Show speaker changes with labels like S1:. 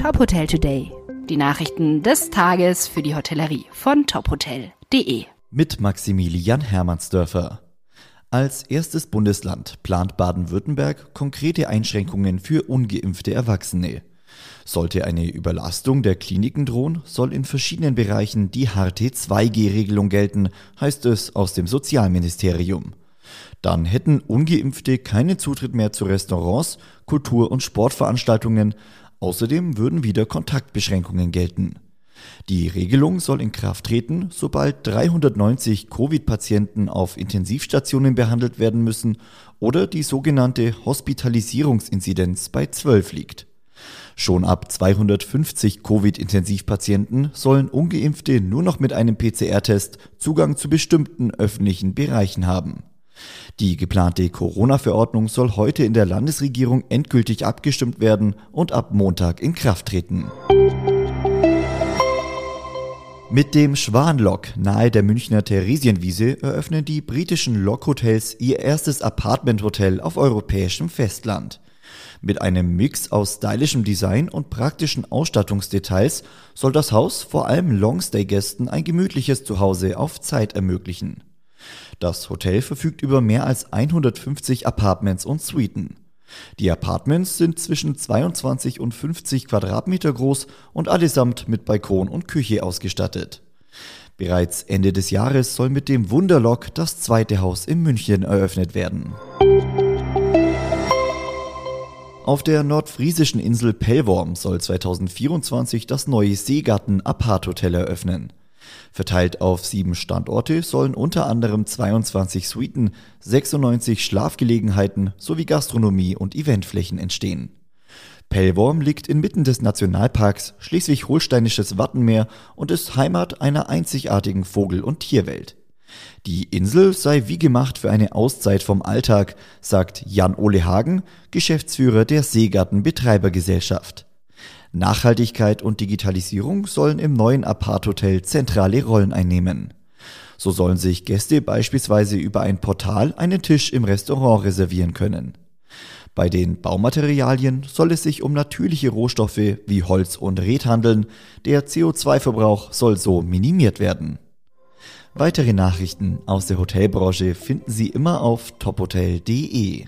S1: Top Hotel Today. Die Nachrichten des Tages für die Hotellerie von tophotel.de.
S2: Mit Maximilian Hermannsdörfer. Als erstes Bundesland plant Baden-Württemberg konkrete Einschränkungen für ungeimpfte Erwachsene. Sollte eine Überlastung der Kliniken drohen, soll in verschiedenen Bereichen die harte 2G-Regelung gelten, heißt es aus dem Sozialministerium. Dann hätten ungeimpfte keinen Zutritt mehr zu Restaurants, Kultur- und Sportveranstaltungen, außerdem würden wieder Kontaktbeschränkungen gelten. Die Regelung soll in Kraft treten, sobald 390 Covid-Patienten auf Intensivstationen behandelt werden müssen oder die sogenannte Hospitalisierungsinzidenz bei 12 liegt. Schon ab 250 Covid-Intensivpatienten sollen ungeimpfte nur noch mit einem PCR-Test Zugang zu bestimmten öffentlichen Bereichen haben. Die geplante Corona-Verordnung soll heute in der Landesregierung endgültig abgestimmt werden und ab Montag in Kraft treten. Mit dem Schwanlok nahe der Münchner Theresienwiese eröffnen die britischen Lok-Hotels ihr erstes Apartment-Hotel auf europäischem Festland. Mit einem Mix aus stylischem Design und praktischen Ausstattungsdetails soll das Haus vor allem Longstay-Gästen ein gemütliches Zuhause auf Zeit ermöglichen. Das Hotel verfügt über mehr als 150 Apartments und Suiten. Die Apartments sind zwischen 22 und 50 Quadratmeter groß und allesamt mit Balkon und Küche ausgestattet. Bereits Ende des Jahres soll mit dem Wunderlock das zweite Haus in München eröffnet werden. Auf der nordfriesischen Insel Pellworm soll 2024 das neue Seegarten Apart Hotel eröffnen. Verteilt auf sieben Standorte sollen unter anderem 22 Suiten, 96 Schlafgelegenheiten sowie Gastronomie und Eventflächen entstehen. Pellworm liegt inmitten des Nationalparks Schleswig-Holsteinisches Wattenmeer und ist Heimat einer einzigartigen Vogel- und Tierwelt. Die Insel sei wie gemacht für eine Auszeit vom Alltag, sagt Jan-Ole Hagen, Geschäftsführer der Seegarten Betreibergesellschaft. Nachhaltigkeit und Digitalisierung sollen im neuen Apart-Hotel zentrale Rollen einnehmen. So sollen sich Gäste beispielsweise über ein Portal einen Tisch im Restaurant reservieren können. Bei den Baumaterialien soll es sich um natürliche Rohstoffe wie Holz und Red handeln, der CO2-Verbrauch soll so minimiert werden. Weitere Nachrichten aus der Hotelbranche finden Sie immer auf tophotel.de.